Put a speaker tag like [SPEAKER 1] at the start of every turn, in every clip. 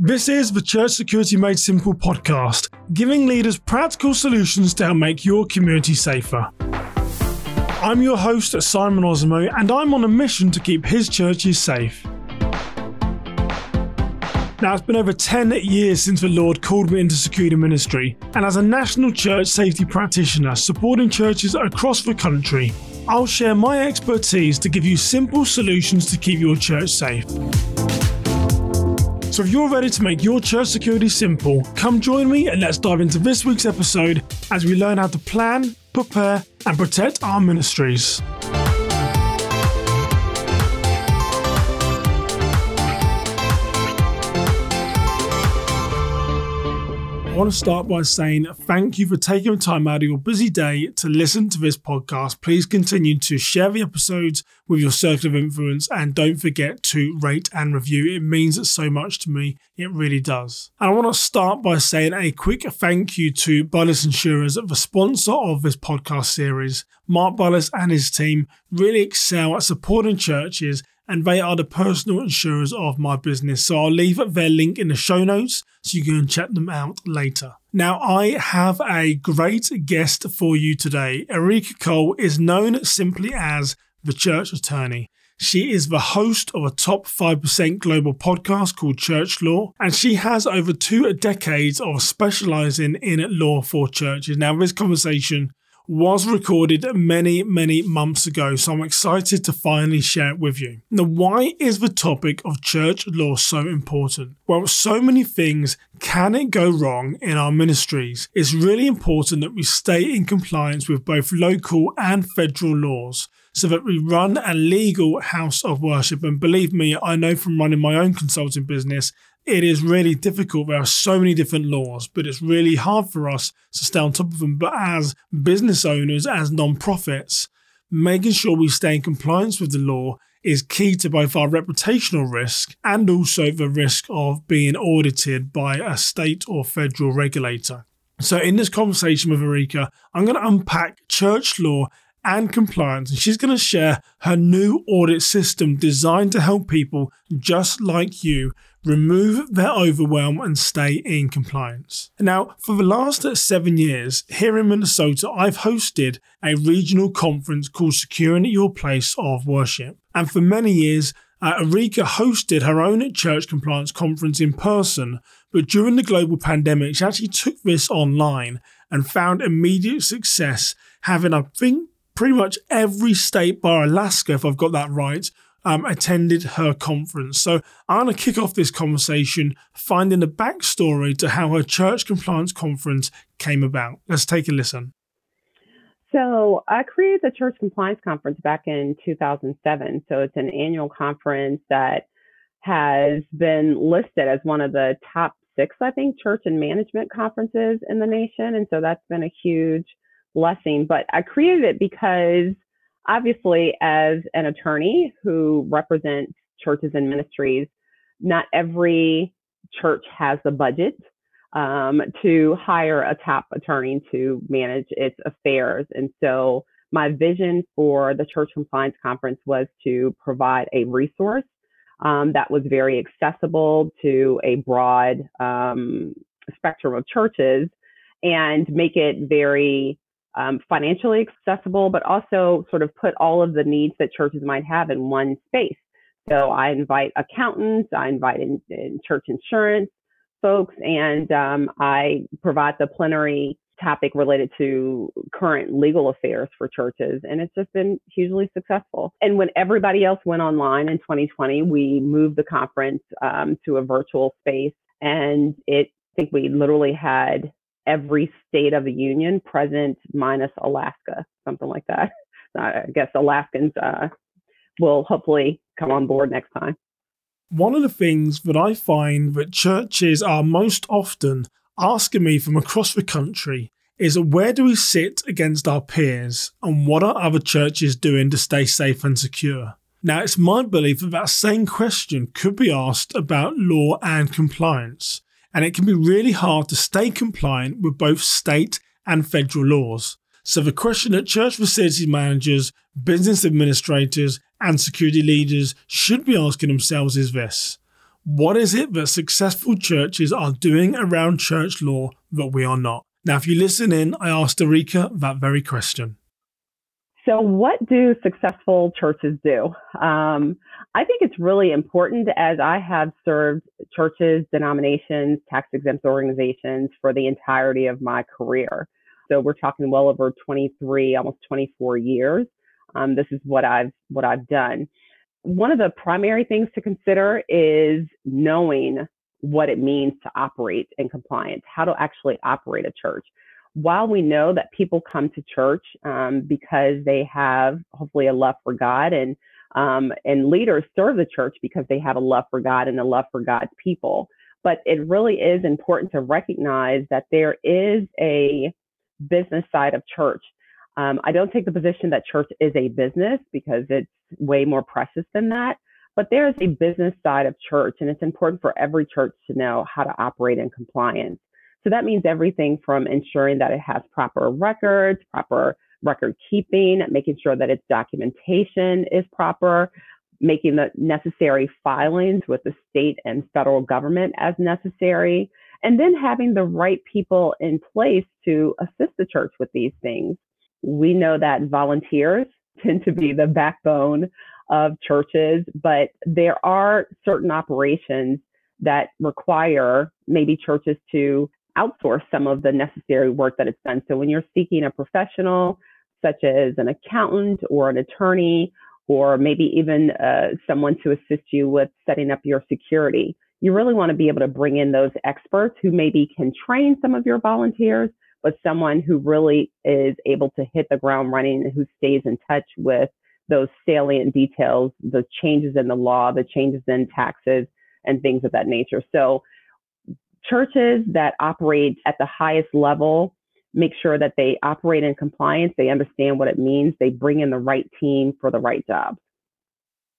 [SPEAKER 1] This is the Church Security Made Simple podcast, giving leaders practical solutions to help make your community safer. I'm your host, Simon Osamoh, and I'm on a mission to keep his churches safe. Now, it's been over 10 years since the Lord called me into security ministry, and as a national church safety practitioner supporting churches across the country, I'll share my expertise to give you simple solutions to keep your church safe. So if you're ready to make your church security simple, come join me and let's dive into this week's episode as we learn how to plan, prepare, and protect our ministries. Want to start by saying thank you for taking the time out of your busy day to listen to this podcast. Please continue to share the episodes with your circle of influence and don't forget to rate and review. It means so much to me. It really does. And I want to start by saying a quick thank you to Bullis Insurers, the sponsor of this podcast series. Mark Bullis and his team really excel at supporting churches and they are the personal insurers of my business. So I'll leave their link in the show notes so you can check them out later. Now, I have a great guest for you today. Erika Cole is known simply as the Church Attorney. She is the host of a top 5% global podcast called Church Law, and she has over two decades of specializing in law for churches. Now, this conversation was recorded many, many months ago, so I'm excited to finally share it with you. Now, why is the topic of church law so important? Well, so many things can it go wrong in our ministries. It's really important that we stay in compliance with both local and federal laws so that we run a legal house of worship. And believe me, I know from running my own consulting business it is really difficult. There are so many different laws, but it's really hard for us to stay on top of them. But as business owners, as non-profits, making sure we stay in compliance with the law is key to both our reputational risk and also the risk of being audited by a state or federal regulator. So, in this conversation with Erika, I'm going to unpack church law and compliance, and she's going to share her new audit system designed to help people just like you remove their overwhelm and stay in compliance. Now, for the last seven years here in Minnesota, I've hosted a regional conference called Securing Your Place of Worship. And for many years, uh, Erika hosted her own church compliance conference in person, but during the global pandemic, she actually took this online and found immediate success, having, I think, pretty much every state bar Alaska, if I've got that right, um, attended her conference. So I'm going to kick off this conversation finding the backstory to how her church compliance conference came about. Let's take a listen.
[SPEAKER 2] So I created the Church Compliance Conference back in 2007. So it's an annual conference that has been listed as one of the top six, I think, church and management conferences in the nation. And so that's been a huge blessing. But I created it because obviously, as an attorney who represents churches and ministries, not every church has the budget um, to hire a top attorney to manage its affairs. And so, my vision for the Church Compliance Conference was to provide a resource um, that was very accessible to a broad um, spectrum of churches and make it very um, financially accessible, but also sort of put all of the needs that churches might have in one space. So I invite accountants, I invite in, in church insurance folks, and um, I provide the plenary topic related to current legal affairs for churches. And it's just been hugely successful. And when everybody else went online in 2020, we moved the conference um, to a virtual space. And it, I think we literally had every state of the union present minus Alaska, something like that. I guess Alaskans uh, will hopefully come on board next time.
[SPEAKER 1] One of the things that I find that churches are most often asking me from across the country is where do we sit against our peers and what are other churches doing to stay safe and secure? Now, it's my belief that that same question could be asked about law and compliance and it can be really hard to stay compliant with both state and federal laws. So, the question that church facilities managers, business administrators, and security leaders should be asking themselves is this What is it that successful churches are doing around church law that we are not? Now, if you listen in, I asked Erika that very question.
[SPEAKER 2] So, what do successful churches do? Um, I think it's really important as I have served churches, denominations, tax exempt organizations for the entirety of my career. So, we're talking well over 23, almost 24 years. Um, this is what I've what I've done. One of the primary things to consider is knowing what it means to operate in compliance, how to actually operate a church while we know that people come to church um, because they have hopefully a love for God and um, and leaders serve the church because they have a love for God and a love for God's people. But it really is important to recognize that there is a business side of church. Um, I don't take the position that church is a business because it's way more precious than that. But there is a business side of church, and it's important for every church to know how to operate in compliance. So that means everything from ensuring that it has proper records, proper record keeping, making sure that its documentation is proper, making the necessary filings with the state and federal government as necessary, and then having the right people in place to assist the church with these things. We know that volunteers tend to be the backbone of churches, but there are certain operations that require maybe churches to outsource some of the necessary work that it's done. So when you're seeking a professional, such as an accountant or an attorney, or maybe even uh, someone to assist you with setting up your security, you really want to be able to bring in those experts who maybe can train some of your volunteers, but someone who really is able to hit the ground running and who stays in touch with those salient details, the changes in the law, the changes in taxes, and things of that nature. So churches that operate at the highest level make sure that they operate in compliance, they understand what it means, they bring in the right team for the right job.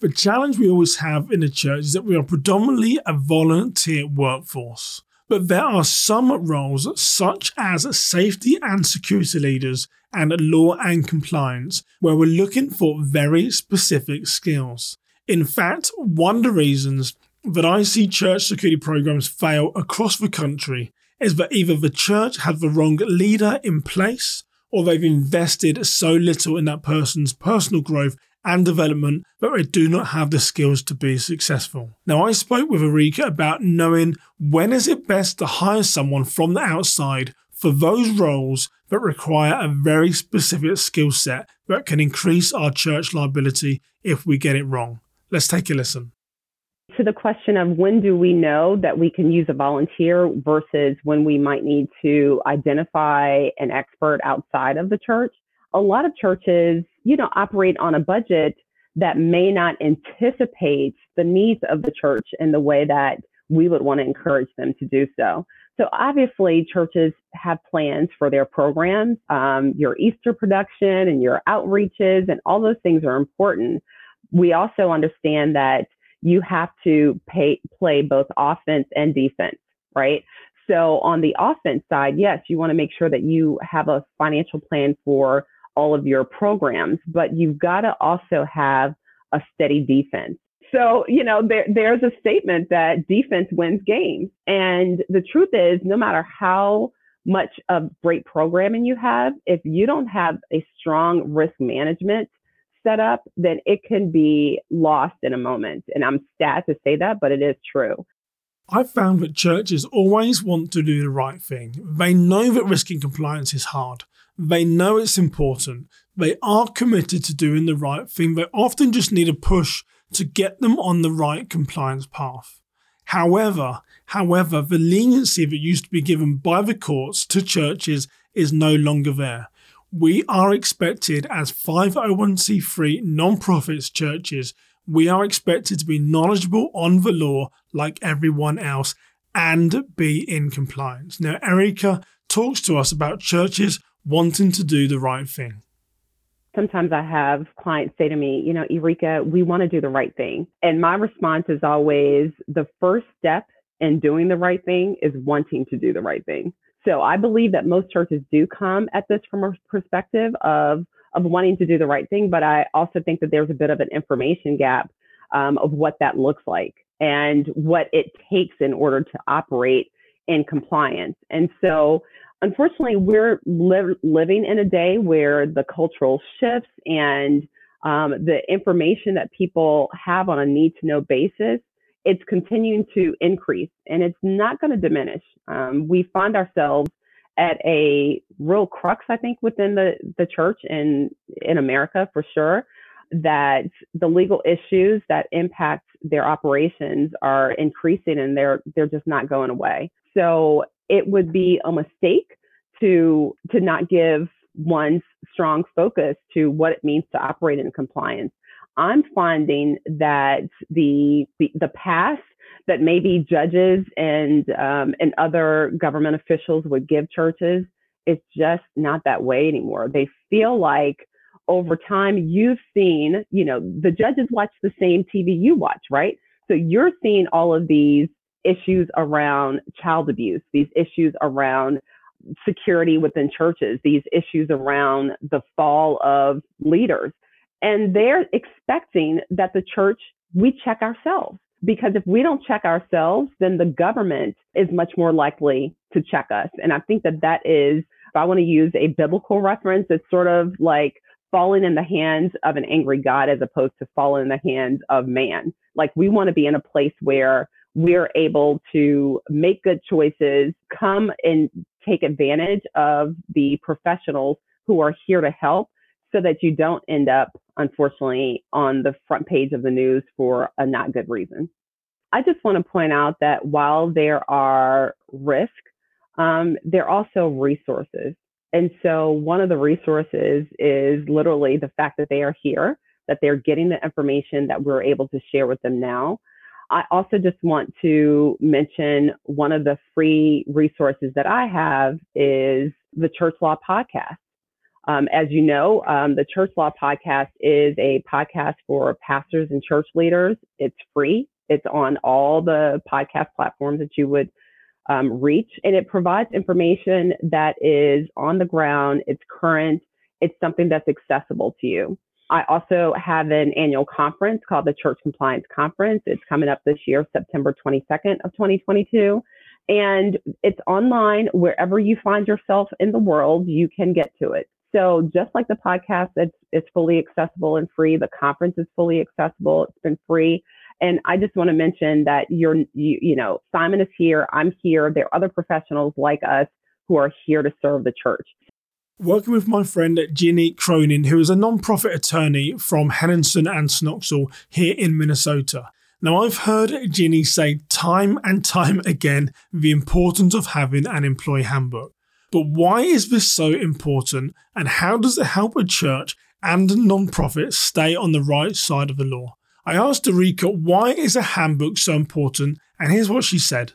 [SPEAKER 1] The challenge we always have in the church is that we are predominantly a volunteer workforce. But there are some roles, such as safety and security leaders and law and compliance, where we're looking for very specific skills. In fact, one of the reasons that I see church security programs fail across the country is that either the church has the wrong leader in place or they've invested so little in that person's personal growth and development that they do not have the skills to be successful. Now, I spoke with Erika about knowing when is it best to hire someone from the outside for those roles that require a very specific skill set that can increase our church liability if we get it wrong. Let's take a listen
[SPEAKER 2] to the question of when do we know that we can use a volunteer versus when we might need to identify an expert outside of the church, a lot of churches, you know, operate on a budget that may not anticipate the needs of the church in the way that we would want to encourage them to do so. So obviously, churches have plans for their programs, um, your Easter production and your outreaches, and all those things are important. We also understand that you have to pay, play both offense and defense, right? So on the offense side, yes, you want to make sure that you have a financial plan for all of your programs, but you've got to also have a steady defense. So, you know, there, there's a statement that defense wins games. And the truth is, no matter how much of great programming you have, if you don't have a strong risk management set up, then it can be lost in a moment. And I'm sad to say that, but it is true.
[SPEAKER 1] I've found that churches always want to do the right thing. They know that risking compliance is hard. They know it's important. They are committed to doing the right thing. They often just need a push to get them on the right compliance path. However, however, the leniency that used to be given by the courts to churches is no longer there we are expected as 501c3 non-profits churches. We are expected to be knowledgeable on the law like everyone else and be in compliance. Now erika talks to us about churches wanting to do the right thing.
[SPEAKER 2] Sometimes i have clients say to me you know erika we want to do the right thing. And my response is always the first step in doing the right thing is wanting to do the right thing so I believe that most churches do come at this from a perspective of of wanting to do the right thing, but I also think that there's a bit of an information gap um, of what that looks like. and what it takes in order to operate in compliance. And so, unfortunately, we're li- living in a day where the cultural shifts and um, the information that people have on a need to know basis it's continuing to increase and it's not going to diminish. Um, we find ourselves at a real crux, I think, within the, the church and in America for sure, that the legal issues that impact their operations are increasing and they're they're just not going away. So it would be a mistake to to not give one's strong focus to what it means to operate in compliance. I'm finding that the the, the past that maybe judges and um, and other government officials would give churches is just not that way anymore. They feel like over time you've seen, you know, the judges watch the same TV you watch, right? So you're seeing all of these issues around child abuse, these issues around security within churches, these issues around the fall of leaders. And they're expecting that the church, we check ourselves. Because if we don't check ourselves, then the government is much more likely to check us. And I think that that is, if I want to use a biblical reference, it's sort of like falling in the hands of an angry God as opposed to falling in the hands of man. Like we want to be in a place where we're able to make good choices, come and take advantage of the professionals who are here to help so that you don't end up, unfortunately, on the front page of the news for a not good reason. I just want to point out that while there are risks, um, there are also resources. And so one of the resources is literally the fact that they are here, that they're getting the information that we're able to share with them now. I also just want to mention one of the free resources that I have is the Church Law Podcast. Um, as you know, um, the Church Law Podcast is a podcast for pastors and church leaders. It's free. It's on all the podcast platforms that you would um, reach, and it provides information that is on the ground. It's current. It's something that's accessible to you. I also have an annual conference called the Church Compliance Conference. It's coming up this year, September 22nd of 2022. And it's online wherever you find yourself in the world, you can get to it. So just like the podcast, it's, it's fully accessible and free. The conference is fully accessible. It's been free. And I just want to mention that you're, you, you know, Simon is here. I'm here. There are other professionals like us who are here to serve the church.
[SPEAKER 1] Working with my friend Ginny Cronin, who is a non-profit attorney from Henningson and Snoxell here in Minnesota. Now, I've heard Ginny say time and time again the importance of having an employee handbook. But why is this so important and how does it help a church and a non-profit stay on the right side of the law? I asked Erika why is a handbook so important and here's what she said.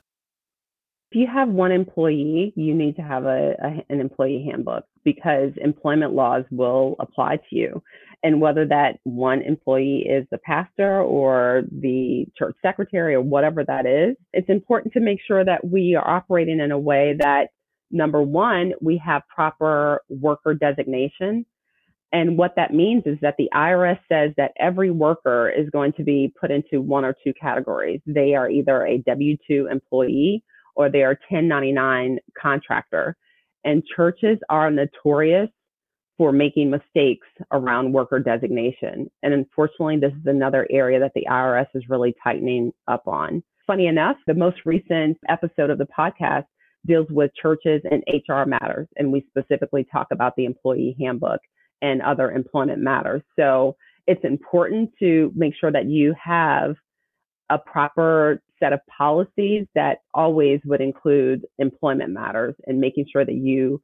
[SPEAKER 2] If you have one employee, you need to have a, a, an employee handbook because employment laws will apply to you. And whether that one employee is the pastor or the church secretary or whatever that is, it's important to make sure that we are operating in a way that number one, we have proper worker designation. And what that means is that the IRS says that every worker is going to be put into one or two categories. They are either a W 2 employee or they are 1099 contractor. And churches are notorious for making mistakes around worker designation. And unfortunately, this is another area that the IRS is really tightening up on. Funny enough, the most recent episode of the podcast deals with churches and HR matters. And we specifically talk about the employee handbook and other employment matters. So it's important to make sure that you have a proper set of policies that always would include employment matters and making sure that you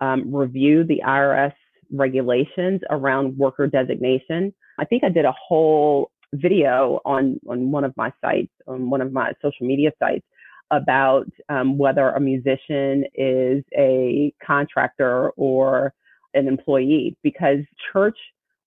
[SPEAKER 2] um, review the IRS regulations around worker designation. I think I did a whole video on on one of my sites, on one of my social media sites, about um, whether a musician is a contractor or an employee because church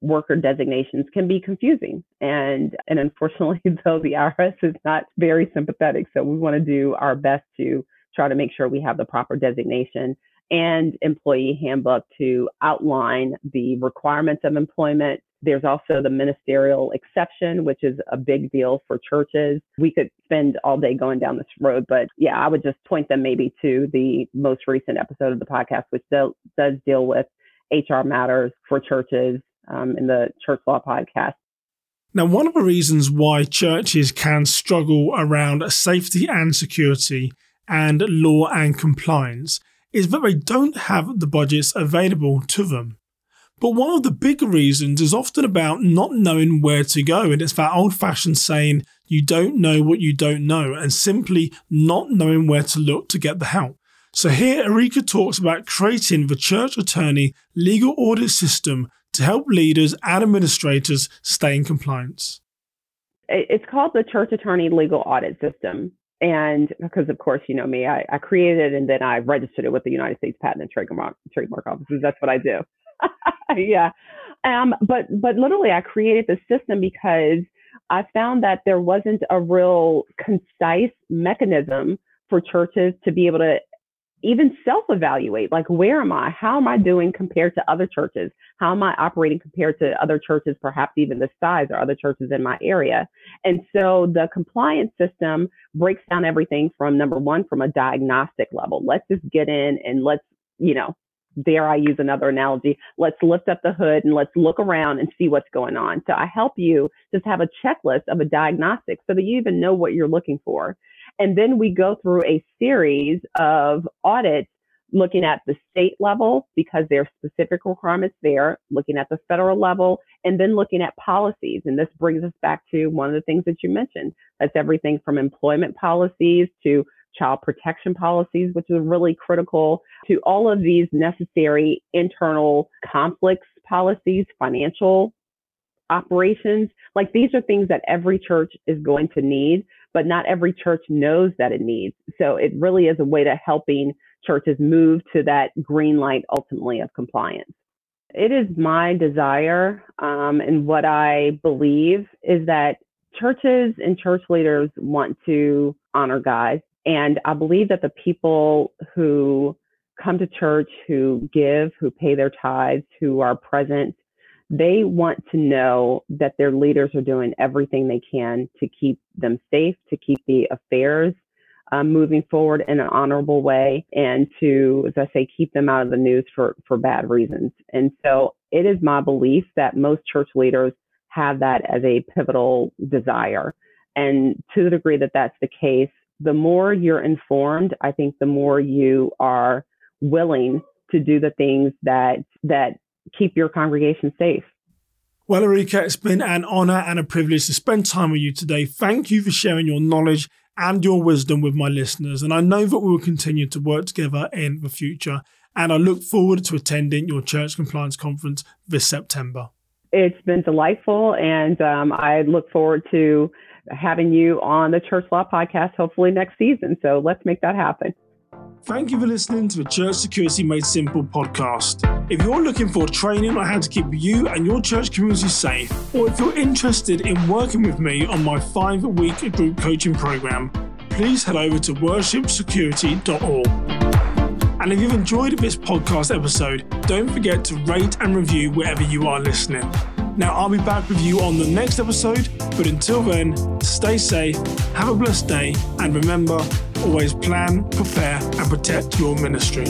[SPEAKER 2] worker designations can be confusing. And, and unfortunately, though, the IRS is not very sympathetic. So we want to do our best to try to make sure we have the proper designation and employee handbook to outline the requirements of employment There's also the ministerial exception, which is a big deal for churches. We could spend all day going down this road, but yeah, I would just point them maybe to the most recent episode of the podcast, which does deal with HR matters for churches um, in the church law podcast.
[SPEAKER 1] Now, one of the reasons why churches can struggle around safety and security and law and compliance is that they don't have the budgets available to them. But one of the bigger reasons is often about not knowing where to go, and it's that old fashioned saying, you don't know what you don't know, and simply not knowing where to look to get the help. So here, Erika talks about creating the church attorney legal audit system to help leaders and administrators stay in compliance.
[SPEAKER 2] It's called the church attorney legal audit system. And because, of course, you know me, I, I created it and then I registered it with the United States Patent and Trademark, Trademark Offices. That's what I do. yeah. Um, but but literally, I created the system because I found that there wasn't a real concise mechanism for churches to be able to even self evaluate like where am i? How am i doing compared to other churches? How am i operating compared to other churches perhaps even the size or other churches in my area? And so the compliance system breaks down everything from number one from a diagnostic level. Let's just get in and let's you know dare i use another analogy let's lift up the hood and let's look around and see what's going on so i help you just have a checklist of a diagnostic so that you even know what you're looking for and then we go through a series of audits looking at the state level because there are specific requirements there, looking at the federal level, and then looking at policies. And this brings us back to one of the things that you mentioned. That's everything from employment policies to child protection policies, which is really critical, to all of these necessary internal conflicts policies, financial operations. Like these are things that every church is going to need but not every church knows that it needs. So it really is a way to helping churches move to that green light ultimately of compliance. It is my desire um, and what I believe is that churches and church leaders want to honor God. And I believe that the people who come to church, who give, who pay their tithes, who are present they want to know that their leaders are doing everything they can to keep them safe, to keep the affairs um, moving forward in an honorable way, and to, as I say, keep them out of the news for, for bad reasons. And so it is my belief that most church leaders have that as a pivotal desire. And to the degree that that's the case, the more you're informed, I think the more you are willing to do the things that that keep your congregation safe.
[SPEAKER 1] Well, Erika, it's been an honor and a privilege to spend time with you today. Thank you for sharing your knowledge and your wisdom with my listeners. And I know that we will continue to work together in the future. And I look forward to attending your church compliance conference this September.
[SPEAKER 2] It's been delightful. And um, I look forward to having you on the Church Law Podcast, hopefully next season. So let's make that happen.
[SPEAKER 1] Thank you for listening to the Church Security Made Simple podcast. If you're looking for training on how to keep you and your church community safe, or if you're interested in working with me on my five week group coaching program, please head over to worshipsecurity.org. And if you've enjoyed this podcast episode, don't forget to rate and review wherever you are listening. Now, I'll be back with you on the next episode, but until then, stay safe, have a blessed day, and remember always plan, prepare, and protect your ministry.